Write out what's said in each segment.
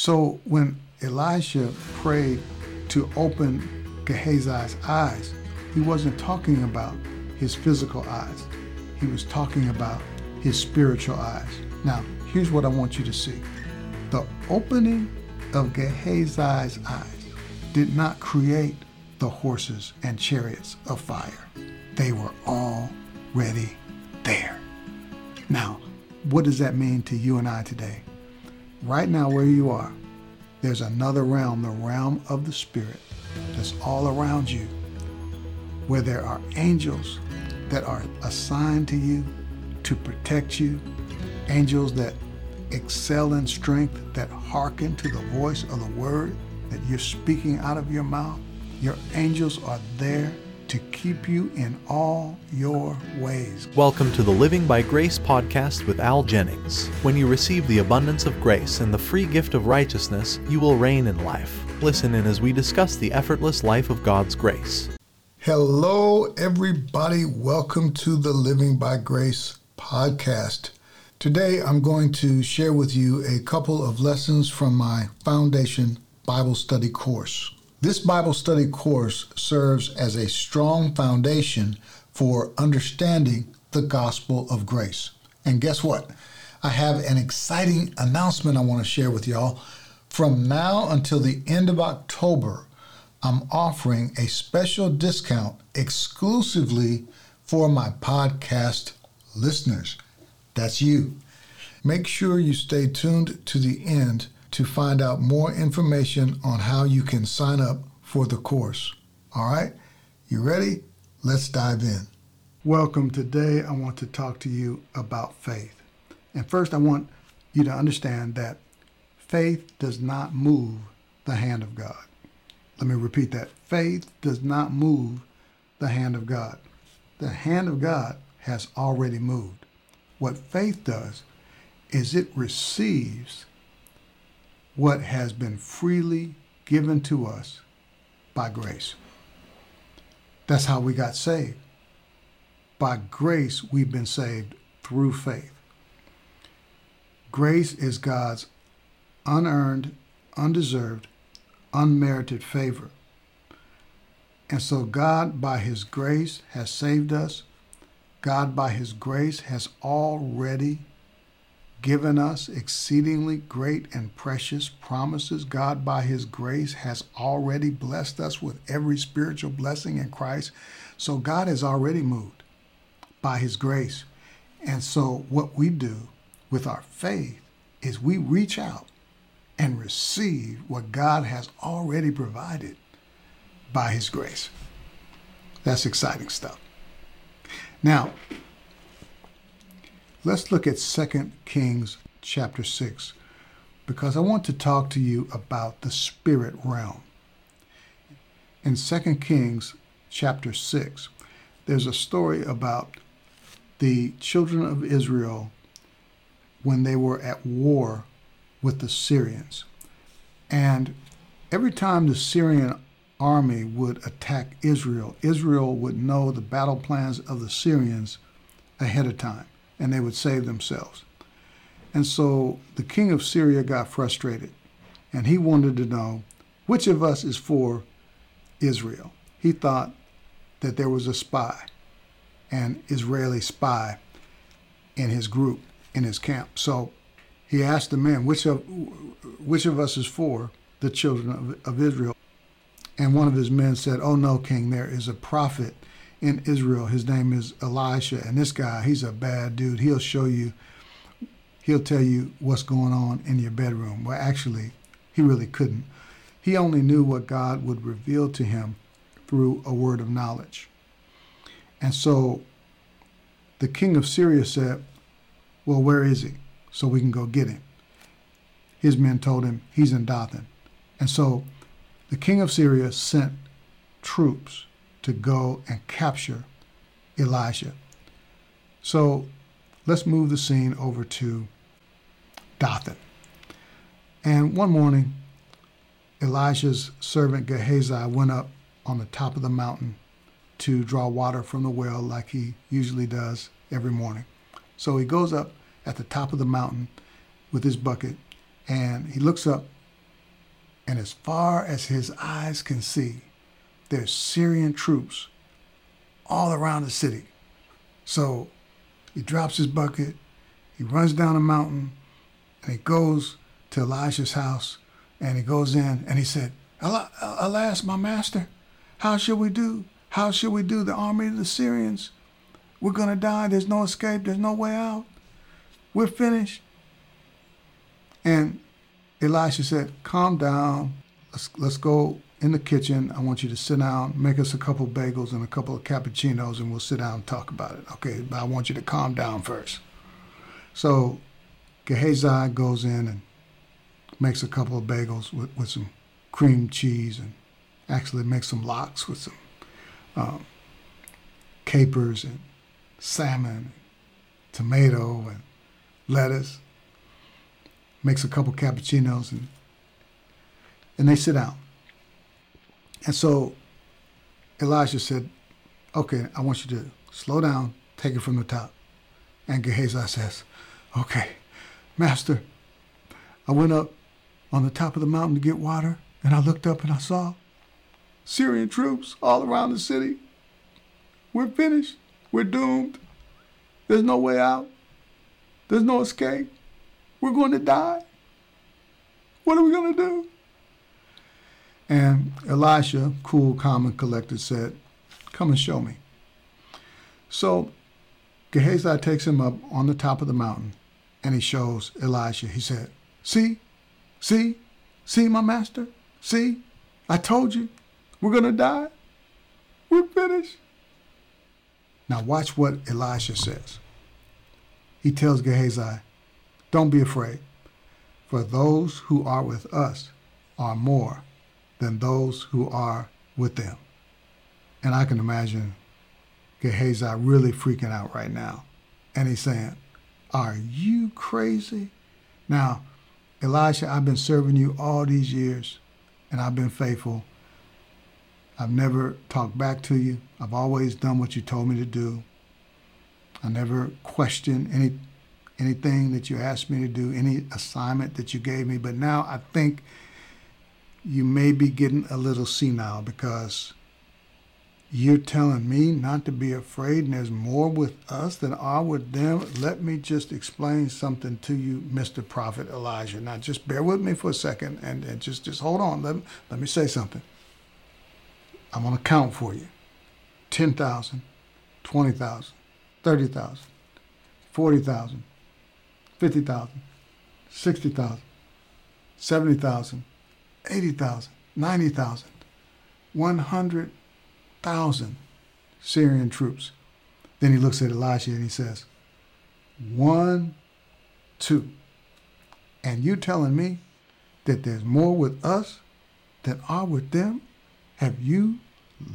So when Elisha prayed to open Gehazi's eyes, he wasn't talking about his physical eyes. He was talking about his spiritual eyes. Now, here's what I want you to see. The opening of Gehazi's eyes did not create the horses and chariots of fire. They were already there. Now, what does that mean to you and I today? Right now, where you are, there's another realm, the realm of the Spirit, that's all around you, where there are angels that are assigned to you to protect you, angels that excel in strength, that hearken to the voice of the word that you're speaking out of your mouth. Your angels are there to keep you in all your ways. Welcome to the Living by Grace podcast with Al Jennings. When you receive the abundance of grace and the free gift of righteousness, you will reign in life. Listen in as we discuss the effortless life of God's grace. Hello, everybody. Welcome to the Living by Grace podcast. Today, I'm going to share with you a couple of lessons from my Foundation Bible Study course. This Bible study course serves as a strong foundation for understanding the gospel of grace. And guess what? I have an exciting announcement I want to share with y'all. From now until the end of October, I'm offering a special discount exclusively for my podcast listeners. That's you. Make sure you stay tuned to the end to find out more information on how you can sign up for the course. All right? You ready? Let's dive in. Welcome. Today, I want to talk to you about faith. And first, I want you to understand that faith does not move the hand of God. Let me repeat that. Faith does not move the hand of God. The hand of God has already moved. What faith does is it receives what has been freely given to us by grace. That's how we got saved. By grace, we've been saved through faith. Grace is God's unearned, undeserved, unmerited favor. And so, God, by His grace, has saved us. God, by His grace, has already given us exceedingly great and precious promises. God, by His grace, has already blessed us with every spiritual blessing in Christ. So God has already moved by His grace. And so, what we do with our faith is we reach out and receive what God has already provided by His grace. That's exciting stuff. Now, Let's look at 2 Kings chapter 6 because I want to talk to you about the spirit realm. In 2 Kings chapter 6, there's a story about the children of Israel when they were at war with the Syrians. And every time the Syrian army would attack Israel, Israel would know the battle plans of the Syrians ahead of time and they would save themselves. And so the king of Syria got frustrated and he wanted to know which of us is for Israel. He thought that there was a spy, an Israeli spy in his group, in his camp. So he asked the men, which of, which of us is for the children of, of Israel? And one of his men said, Oh no, king, there is a prophet in Israel. His name is Elisha, and this guy, he's a bad dude. He'll show you, he'll tell you what's going on in your bedroom. Well, actually, he really couldn't. He only knew what God would reveal to him through a word of knowledge. And so the king of Syria said, Well, where is he? So we can go get him. His men told him, He's in Dothan. And so the king of Syria sent troops to go and capture Elijah. So let's move the scene over to Dothan. And one morning, Elijah's servant Gehazi went up on the top of the mountain to draw water from the well like he usually does every morning. So he goes up at the top of the mountain with his bucket and he looks up And as far as his eyes can see, there's Syrian troops all around the city. So he drops his bucket, he runs down a mountain, and he goes to Elijah's house, and he goes in, and he said, Alas, my master, how shall we do? How shall we do? The army of the Syrians, we're going to die. There's no escape. There's no way out. We're finished. And Elisha said, Calm down. Let's, let's go in the kitchen. I want you to sit down, make us a couple of bagels and a couple of cappuccinos, and we'll sit down and talk about it. Okay, but I want you to calm down first. So Gehazi goes in and makes a couple of bagels with, with some cream cheese and actually makes some lox with some um, capers and salmon, and tomato and lettuce. Makes a couple cappuccinos and and they sit down. And so Elijah said, Okay, I want you to slow down, take it from the top. And Gehazi says, Okay, Master, I went up on the top of the mountain to get water, and I looked up and I saw Syrian troops all around the city. We're finished. We're doomed. There's no way out. There's no escape. We're going to die. What are we going to do? And Elisha, cool, calm, and collected, said, Come and show me. So Gehazi takes him up on the top of the mountain and he shows Elisha. He said, See, see, see, my master, see, I told you, we're going to die. We're finished. Now, watch what Elisha says. He tells Gehazi, Don't be afraid, for those who are with us are more than those who are with them. And I can imagine Gehazi really freaking out right now. And he's saying, Are you crazy? Now, Elisha, I've been serving you all these years, and I've been faithful. I've never talked back to you. I've always done what you told me to do. I never questioned any anything that you asked me to do, any assignment that you gave me. But now I think you may be getting a little senile because you're telling me not to be afraid, and there's more with us than are with them. Let me just explain something to you, Mr. Prophet Elijah. Now, just bear with me for a second and, and just, just hold on. Let, let me say something. I'm going to count for you 10,000, 20,000, 30,000, 40,000, 50,000, 60,000, 70,000, 80,000, 90,000, 100,000 thousand Syrian troops. Then he looks at Elisha and he says, One, two. And you telling me that there's more with us than are with them? Have you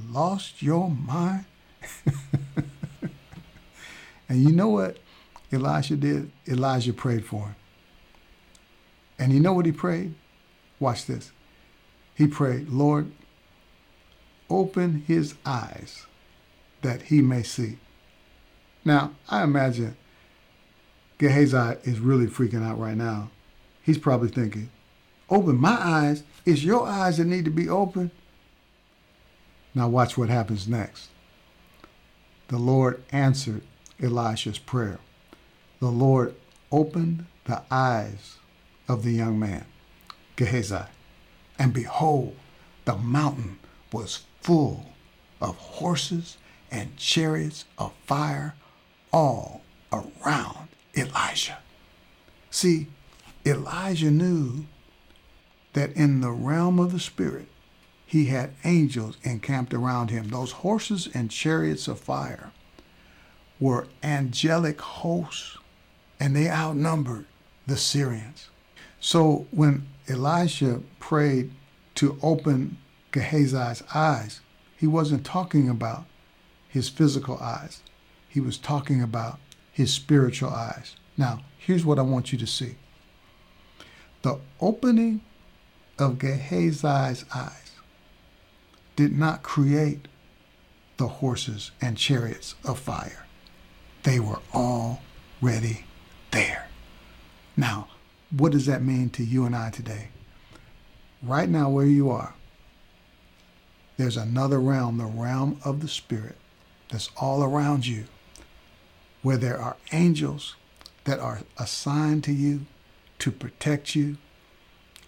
lost your mind? and you know what Elisha did? Elijah prayed for him. And you know what he prayed? Watch this. He prayed, Lord, open his eyes that he may see. Now, I imagine Gehazi is really freaking out right now. He's probably thinking, Open my eyes. It's your eyes that need to be open. Now, watch what happens next. The Lord answered Elisha's prayer. The Lord opened the eyes of the young man, Gehazi, and behold, the mountain was full of horses and chariots of fire all around Elijah. See, Elijah knew that in the realm of the Spirit, he had angels encamped around him. Those horses and chariots of fire were angelic hosts, and they outnumbered the Syrians. So when Elisha prayed to open Gehazi's eyes, he wasn't talking about his physical eyes. He was talking about his spiritual eyes. Now, here's what I want you to see. The opening of Gehazi's eyes did not create the horses and chariots of fire. They were already there. Now, what does that mean to you and I today? right now where you are, there's another realm, the realm of the Spirit, that's all around you, where there are angels that are assigned to you to protect you,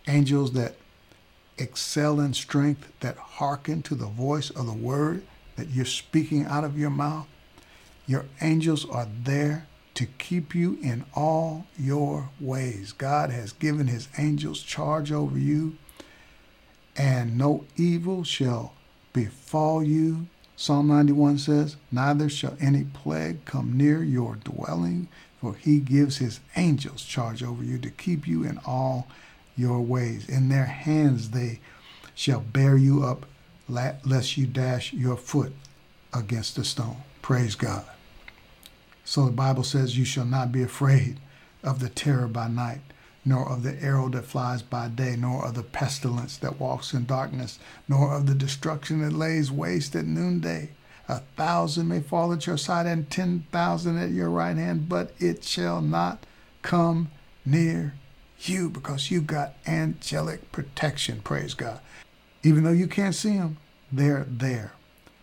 angels that excel in strength, that hearken to the voice of the word that you're speaking out of your mouth. Your angels are there to keep you in all your ways. God has given his angels charge over you, and no evil shall befall you. Psalm 91 says, Neither shall any plague come near your dwelling, for he gives his angels charge over you to keep you in all your ways. In their hands they shall bear you up, lest you dash your foot against a stone. Praise God. So the Bible says, You shall not be afraid of the terror by night, nor of the arrow that flies by day, nor of the pestilence that walks in darkness, nor of the destruction that lays waste at noonday. A thousand may fall at your side and ten thousand at your right hand, but it shall not come near you because you've got angelic protection. Praise God. Even though you can't see them, they're there.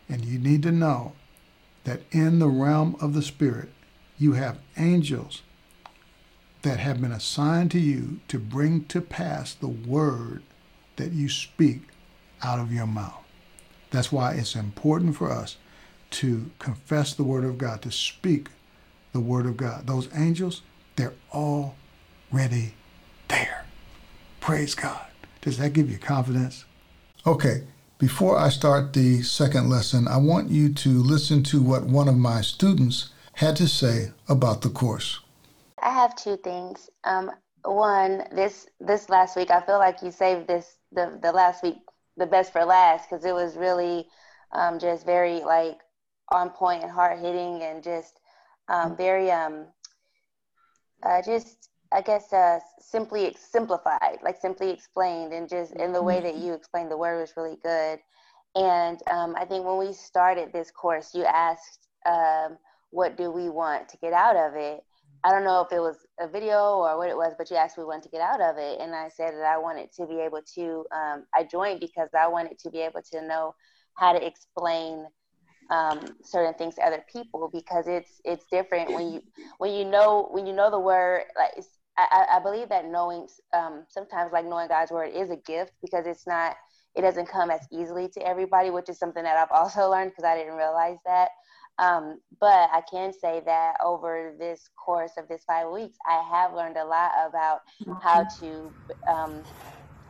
And you need to know that in the realm of the Spirit, you have angels that have been assigned to you to bring to pass the word that you speak out of your mouth. That's why it's important for us to confess the word of God, to speak the word of God. Those angels, they're already there. Praise God. Does that give you confidence? Okay, before I start the second lesson, I want you to listen to what one of my students had to say about the course. I have two things. Um, one, this this last week, I feel like you saved this the the last week the best for last because it was really um, just very like on point and hard hitting and just um, very um, uh, just I guess uh, simply simplified, like simply explained, and just in the way that you explained the word was really good. And um, I think when we started this course, you asked um, what do we want to get out of it? I don't know if it was a video or what it was, but you asked me what to get out of it. And I said that I wanted to be able to, um, I joined because I wanted to be able to know how to explain um, certain things to other people because it's, it's different when you, when you know, when you know the word, like, I, I believe that knowing, um, sometimes like knowing God's word is a gift because it's not, it doesn't come as easily to everybody, which is something that I've also learned because I didn't realize that. Um, but I can say that over this course of this five weeks, I have learned a lot about how to um,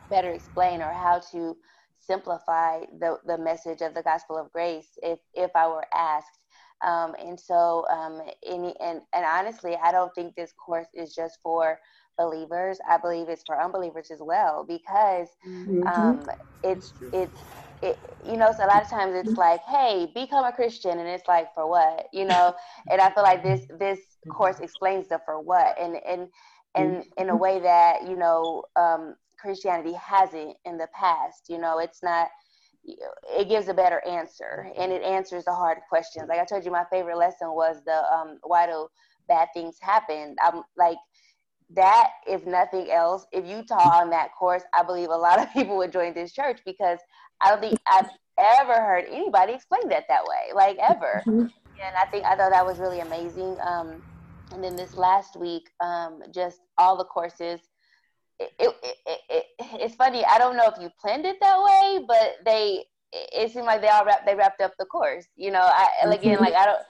better explain or how to simplify the, the message of the gospel of grace if, if I were asked. Um, and so, um, any, and, and honestly, I don't think this course is just for believers. I believe it's for unbelievers as well because mm-hmm. um, it's, it's, it, you know, so a lot of times it's like, hey, become a Christian, and it's like, for what, you know? and I feel like this this course explains the for what, and and and in a way that you know um, Christianity hasn't in the past. You know, it's not. It gives a better answer, and it answers the hard questions. Like I told you, my favorite lesson was the um, why do bad things happen. I'm like that if nothing else if you taught on that course i believe a lot of people would join this church because I don't think I've ever heard anybody explain that that way, like ever. Mm-hmm. And I think I thought that was really amazing. Um, and then this last week, um, just all the courses. It, it, it, it, it's funny. I don't know if you planned it that way, but they it seemed like they all wrapped they wrapped up the course. You know, I again like I don't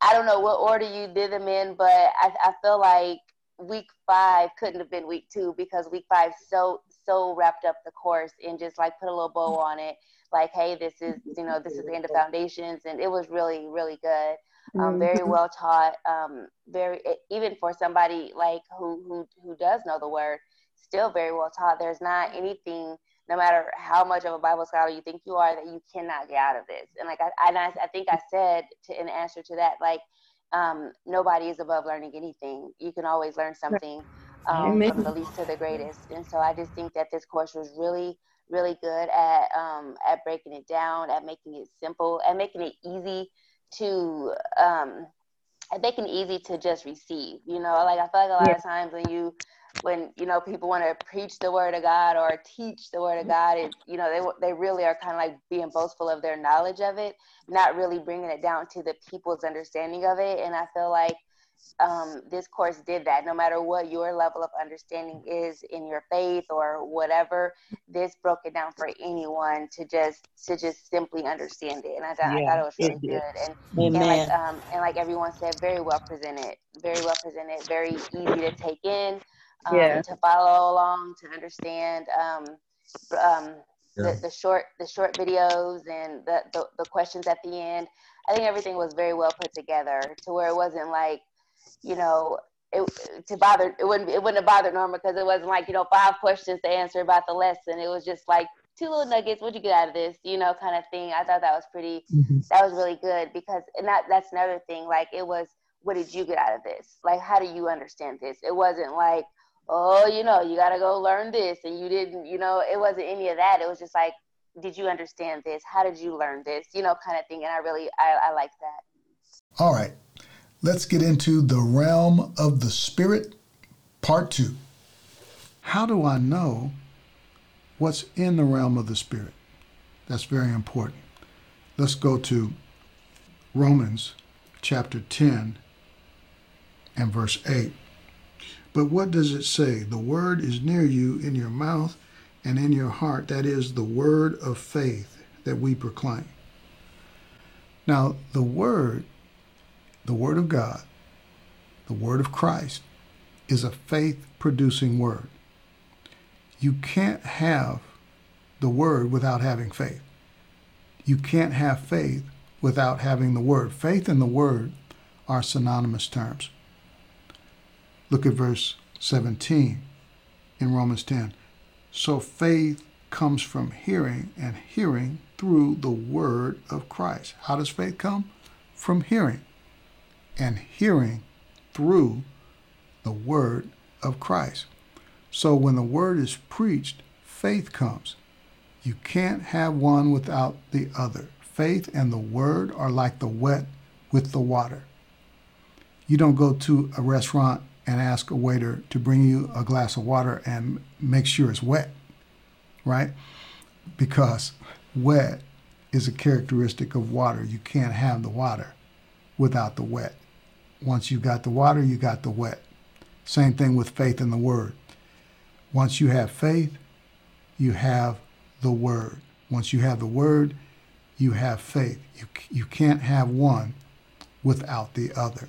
I don't know what order you did them in, but I, I feel like week five couldn't have been week two because week five so so wrapped up the course and just like put a little bow on it like hey this is you know this is the end of foundations and it was really really good um, very mm-hmm. well taught um, very even for somebody like who who who does know the word still very well taught there's not anything no matter how much of a bible scholar you think you are that you cannot get out of this and like i i, I think i said to, in answer to that like um, nobody is above learning anything. You can always learn something um, from the least to the greatest. And so I just think that this course was really, really good at um, at breaking it down, at making it simple, at making it easy to um, at making it easy to just receive. You know, like I feel like a lot yeah. of times when you when you know people want to preach the word of God or teach the word of God, it you know they they really are kind of like being boastful of their knowledge of it, not really bringing it down to the people's understanding of it. And I feel like um, this course did that. No matter what your level of understanding is in your faith or whatever, this broke it down for anyone to just to just simply understand it. And I thought, yeah, I thought it was really it good. And, and like um, and like everyone said, very well presented, very well presented, very easy to take in, yeah. to follow along, to understand. Um, um, yeah. the, the short the short videos and the, the the questions at the end. I think everything was very well put together to where it wasn't like you know, it, to bother it wouldn't it wouldn't have bothered Norma because it wasn't like you know five questions to answer about the lesson. It was just like two little nuggets. What'd you get out of this? You know, kind of thing. I thought that was pretty. Mm-hmm. That was really good because and that that's another thing. Like it was, what did you get out of this? Like how do you understand this? It wasn't like oh you know you got to go learn this and you didn't you know it wasn't any of that. It was just like did you understand this? How did you learn this? You know, kind of thing. And I really I, I like that. All right. Let's get into the realm of the spirit, part two. How do I know what's in the realm of the spirit? That's very important. Let's go to Romans chapter 10 and verse 8. But what does it say? The word is near you in your mouth and in your heart. That is the word of faith that we proclaim. Now, the word the Word of God, the Word of Christ, is a faith producing Word. You can't have the Word without having faith. You can't have faith without having the Word. Faith and the Word are synonymous terms. Look at verse 17 in Romans 10. So faith comes from hearing, and hearing through the Word of Christ. How does faith come? From hearing and hearing through the word of Christ. So when the word is preached, faith comes. You can't have one without the other. Faith and the word are like the wet with the water. You don't go to a restaurant and ask a waiter to bring you a glass of water and make sure it's wet, right? Because wet is a characteristic of water. You can't have the water without the wet. Once you got the water, you got the wet. Same thing with faith in the word. Once you have faith, you have the word. Once you have the word, you have faith. You, you can't have one without the other.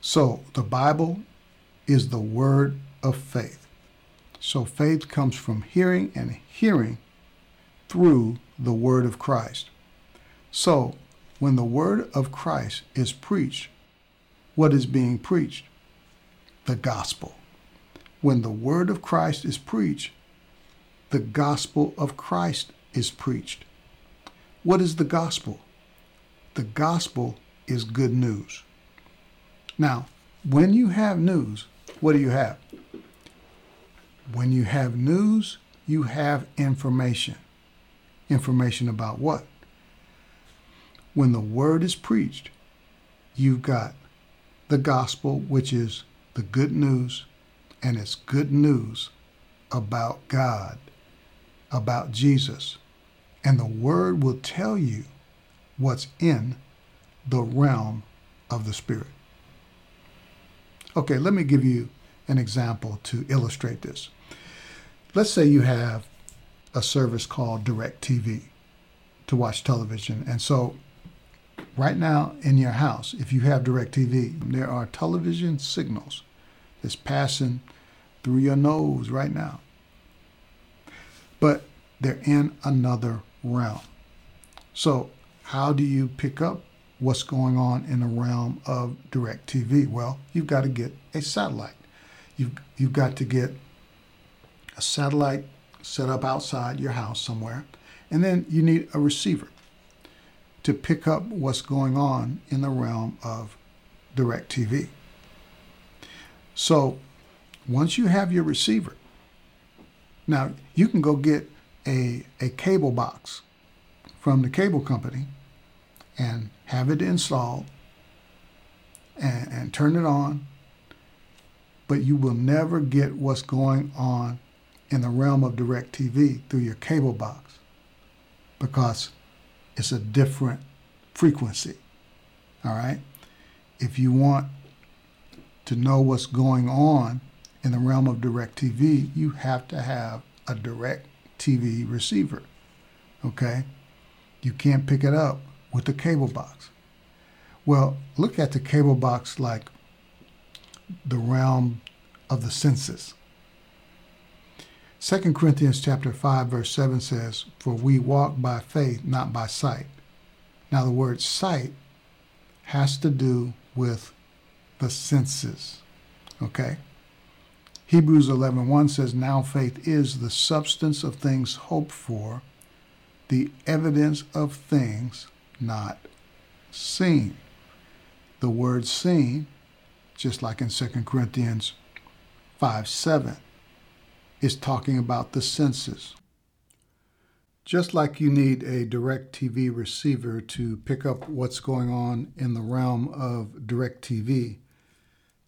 So the Bible is the word of faith. So faith comes from hearing and hearing through the word of Christ. So when the word of Christ is preached, what is being preached? The gospel. When the word of Christ is preached, the gospel of Christ is preached. What is the gospel? The gospel is good news. Now, when you have news, what do you have? When you have news, you have information. Information about what? When the word is preached, you've got the gospel, which is the good news, and it's good news about God, about Jesus. And the word will tell you what's in the realm of the Spirit. Okay, let me give you an example to illustrate this. Let's say you have a service called DirecTV to watch television. And so Right now in your house, if you have DirecTV, there are television signals that's passing through your nose right now. But they're in another realm. So, how do you pick up what's going on in the realm of DirecTV? Well, you've got to get a satellite. You've, you've got to get a satellite set up outside your house somewhere, and then you need a receiver to pick up what's going on in the realm of DirecTV. So once you have your receiver, now you can go get a, a cable box from the cable company and have it installed and, and turn it on. but you will never get what's going on in the realm of DirecTV through your cable box because it's a different frequency. All right? If you want to know what's going on in the realm of DirecTV, you have to have a DirecTV receiver. Okay? You can't pick it up with the cable box. Well, look at the cable box like the realm of the senses. 2 Corinthians chapter 5 verse 7 says, "For we walk by faith, not by sight." Now the word sight has to do with the senses. Okay? Hebrews 11:1 says, "Now faith is the substance of things hoped for, the evidence of things not seen." The word seen, just like in 2 Corinthians 5 7, is talking about the senses. Just like you need a DirecTV receiver to pick up what's going on in the realm of DirecTV,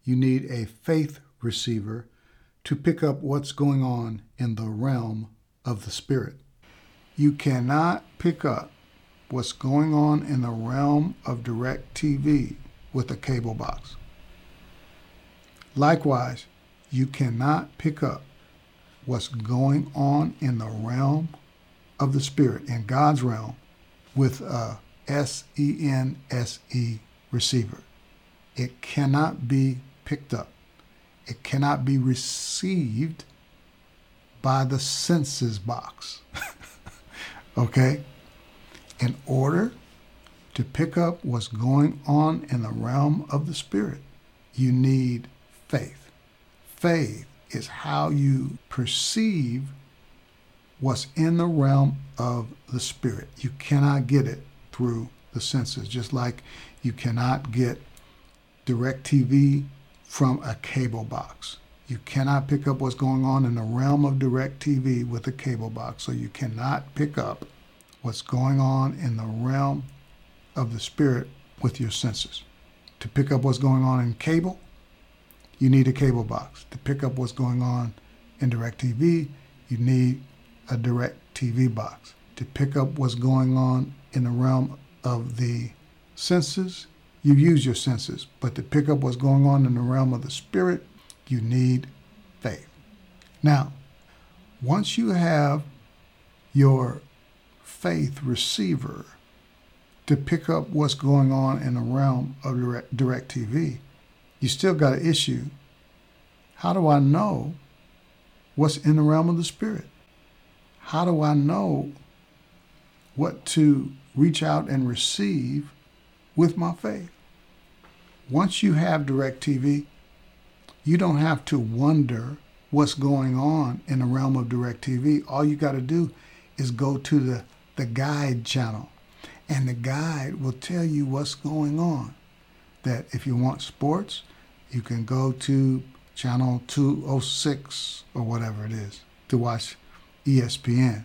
you need a faith receiver to pick up what's going on in the realm of the Spirit. You cannot pick up what's going on in the realm of DirecTV with a cable box. Likewise, you cannot pick up what's going on in the realm of the Spirit, in God's realm, with a SENSE receiver. It cannot be picked up. It cannot be received by the senses box. okay? In order to pick up what's going on in the realm of the Spirit, you need faith. Faith is how you perceive what's in the realm of the spirit. You cannot get it through the senses, just like you cannot get DirecTV from a cable box. You cannot pick up what's going on in the realm of DirecTV with a cable box. So you cannot pick up what's going on in the realm of the spirit with your senses. To pick up what's going on in cable, you need a cable box. To pick up what's going on in DirecTV, you need a direct TV box. To pick up what's going on in the realm of the senses, you use your senses. But to pick up what's going on in the realm of the spirit, you need faith. Now, once you have your faith receiver to pick up what's going on in the realm of direct, TV. you still got an issue. How do I know what's in the realm of the spirit? How do I know what to reach out and receive with my faith? Once you have DirecTV, you don't have to wonder what's going on in the realm of DirecTV. All you got to do is go to the, the guide channel, and the guide will tell you what's going on. That if you want sports, you can go to channel 206 or whatever it is to watch ESPN.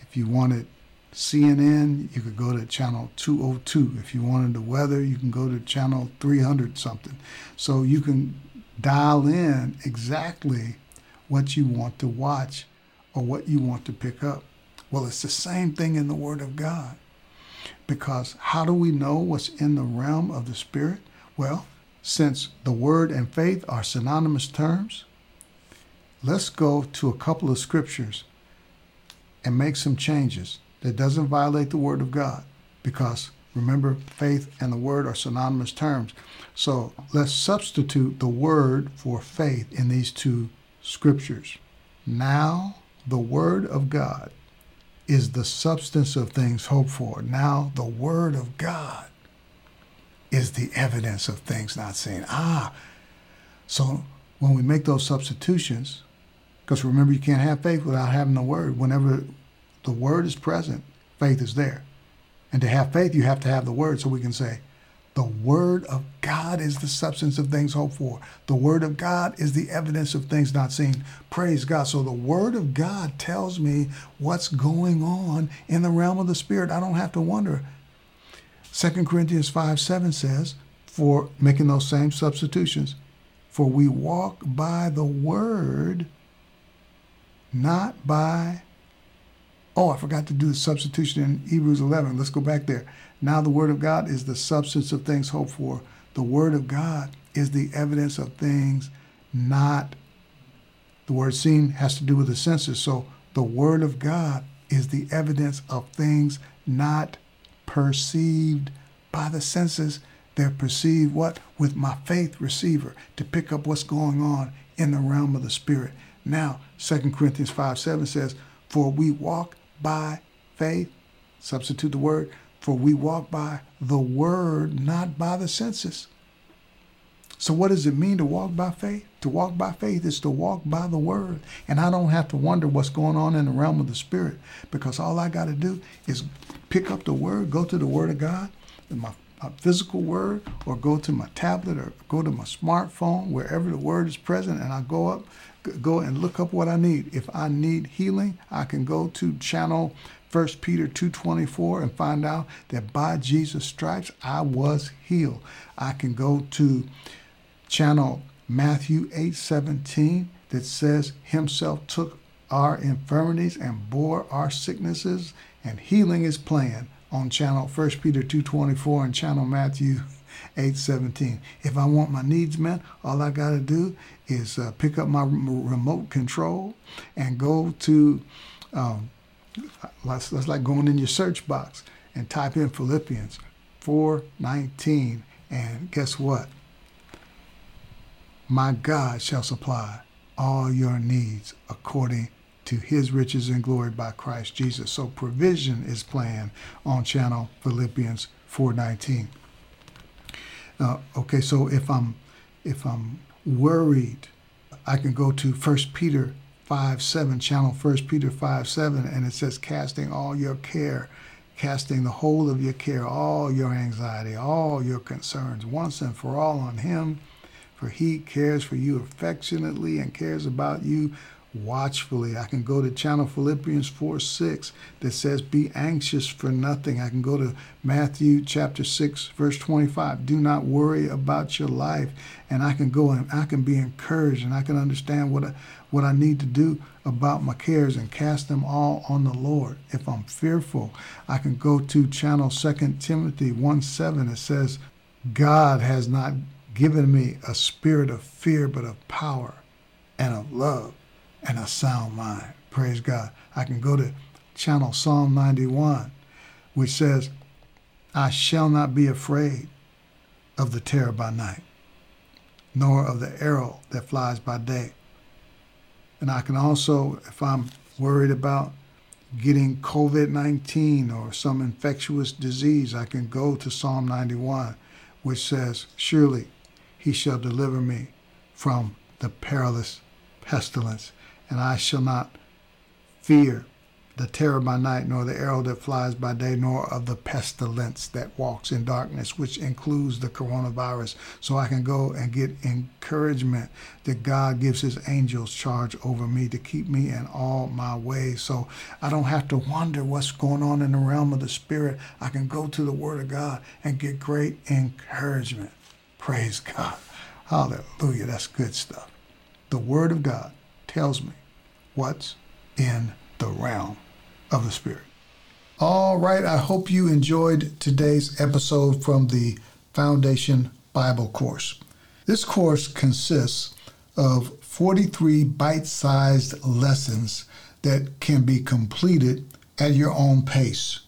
If you wanted CNN, you could go to channel 202. If you wanted the weather, you can go to channel 300 something. So you can dial in exactly what you want to watch or what you want to pick up. Well, it's the same thing in the Word of God. Because how do we know what's in the realm of the Spirit? Well, since the word and faith are synonymous terms, let's go to a couple of scriptures and make some changes that doesn't violate the word of God because remember faith and the word are synonymous terms. So let's substitute the word for faith in these two scriptures. Now the word of God is the substance of things hoped for. Now the word of God is the evidence of things not seen. Ah, so when we make those substitutions, because remember, you can't have faith without having the word. Whenever the word is present, faith is there. And to have faith, you have to have the word. So we can say, the word of God is the substance of things hoped for. The word of God is the evidence of things not seen. Praise God. So the word of God tells me what's going on in the realm of the spirit. I don't have to wonder 2 Corinthians 5 7 says, for making those same substitutions, For we walk by the word, not by. Oh, I forgot to do the substitution in Hebrews 11. Let's go back there. Now, the word of God is the substance of things hoped for. The word of God is the evidence of things not. The word seen has to do with the senses. So, the word of God is the evidence of things not perceived by the senses. They're perceived what? With my faith receiver to pick up what's going on in the realm of the spirit. Now, 2 Corinthians 5 7 says, For we walk by faith, substitute the word, for we walk by the word, not by the senses. So, what does it mean to walk by faith? To walk by faith is to walk by the word. And I don't have to wonder what's going on in the realm of the spirit because all I got to do is pick up the word, go to the word of God, my, physical word, or go to my tablet or go to my smartphone, wherever the word is present, and I go up, go and look up what I need. If I need healing, I can go to channel 1 Peter 2:24 and find out that by Jesus stripes I was healed. I can go to channel Matthew 8:17 that says himself took our infirmities and bore our sicknesses and healing is planned on channel 1 Peter 2:24 and channel Matthew 8:17. If I want my needs met, all I got to do is uh, pick up my remote control and go to um, that's, like going in your search box and type in Philippians 4:19 and guess what? My God shall supply all your needs according to his riches and glory by Christ Jesus. So provision is planned on channel Philippians 4:19. Uh, okay, so if I'm if I'm worried, I can go to 1 Peter 5 7, channel 1 Peter 5 7, and it says, casting all your care, casting the whole of your care, all your anxiety, all your concerns, once and for all on Him for he cares for you affectionately and cares about you watchfully. I can go to channel Philippians 4 6 that says, Be anxious for nothing. I can go to Matthew chapter 6, verse 25. Do not worry about your life. And I can go and I can be encouraged and I can understand what I, what I need to do about my cares and cast them all on the Lord. If I'm fearful, I can go to channel 2 Timothy 1 7. It says, God has not given me a spirit of fear, but of power and of love and a sound mind. Praise God. I can go to channel Psalm 91, which says, I shall not be afraid of the terror by night, nor of the arrow that flies by day. And I can also, if I'm worried about getting COVID 19 or some infectious disease, I can go to Psalm 91, which says, Surely he shall deliver me from the perilous pestilence, and I shall not fear the terror by night, nor the arrow that flies by day, nor of the pestilence that walks in darkness, which includes the coronavirus. So I can go and get encouragement that God gives his angels charge over me to keep me in all my ways. So I don't have to wonder what's going on in the realm of the spirit. I can go to the word of God and get great encouragement. Praise God. Hallelujah. That's good stuff. The Word of God tells me what's in the realm of the Spirit. All right. I hope you enjoyed today's episode from the Foundation Bible course. This course consists of 43 bite sized lessons that can be completed at your own pace.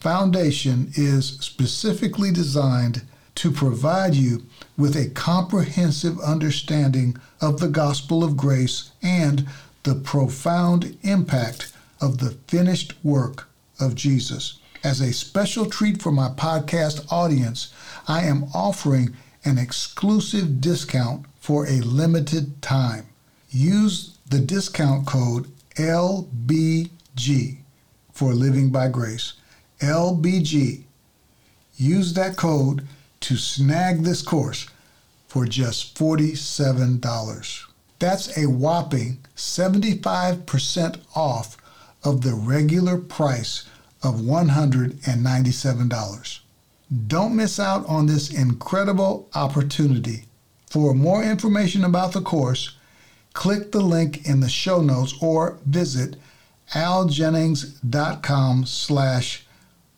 Foundation is specifically designed to provide you with a comprehensive understanding of the gospel of grace and the profound impact of the finished work of Jesus. As a special treat for my podcast audience, I am offering an exclusive discount for a limited time. Use the discount code LBG for Living by Grace. LBG. Use that code to snag this course for just $47. That's a whopping 75% off of the regular price of $197. Don't miss out on this incredible opportunity For more information about the course, click the link in the show notes or visit aljennings.com slash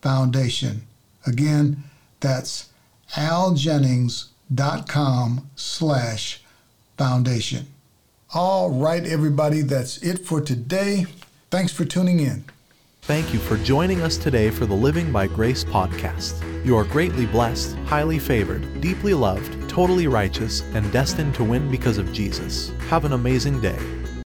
foundation. Again, that's aljennings.com slash foundation. All right, everybody, that's it for today. Thanks for tuning in. Thank you for joining us today for the Living by Grace podcast. You are greatly blessed, highly favored, deeply loved, totally righteous, and destined to win because of Jesus. Have an amazing day.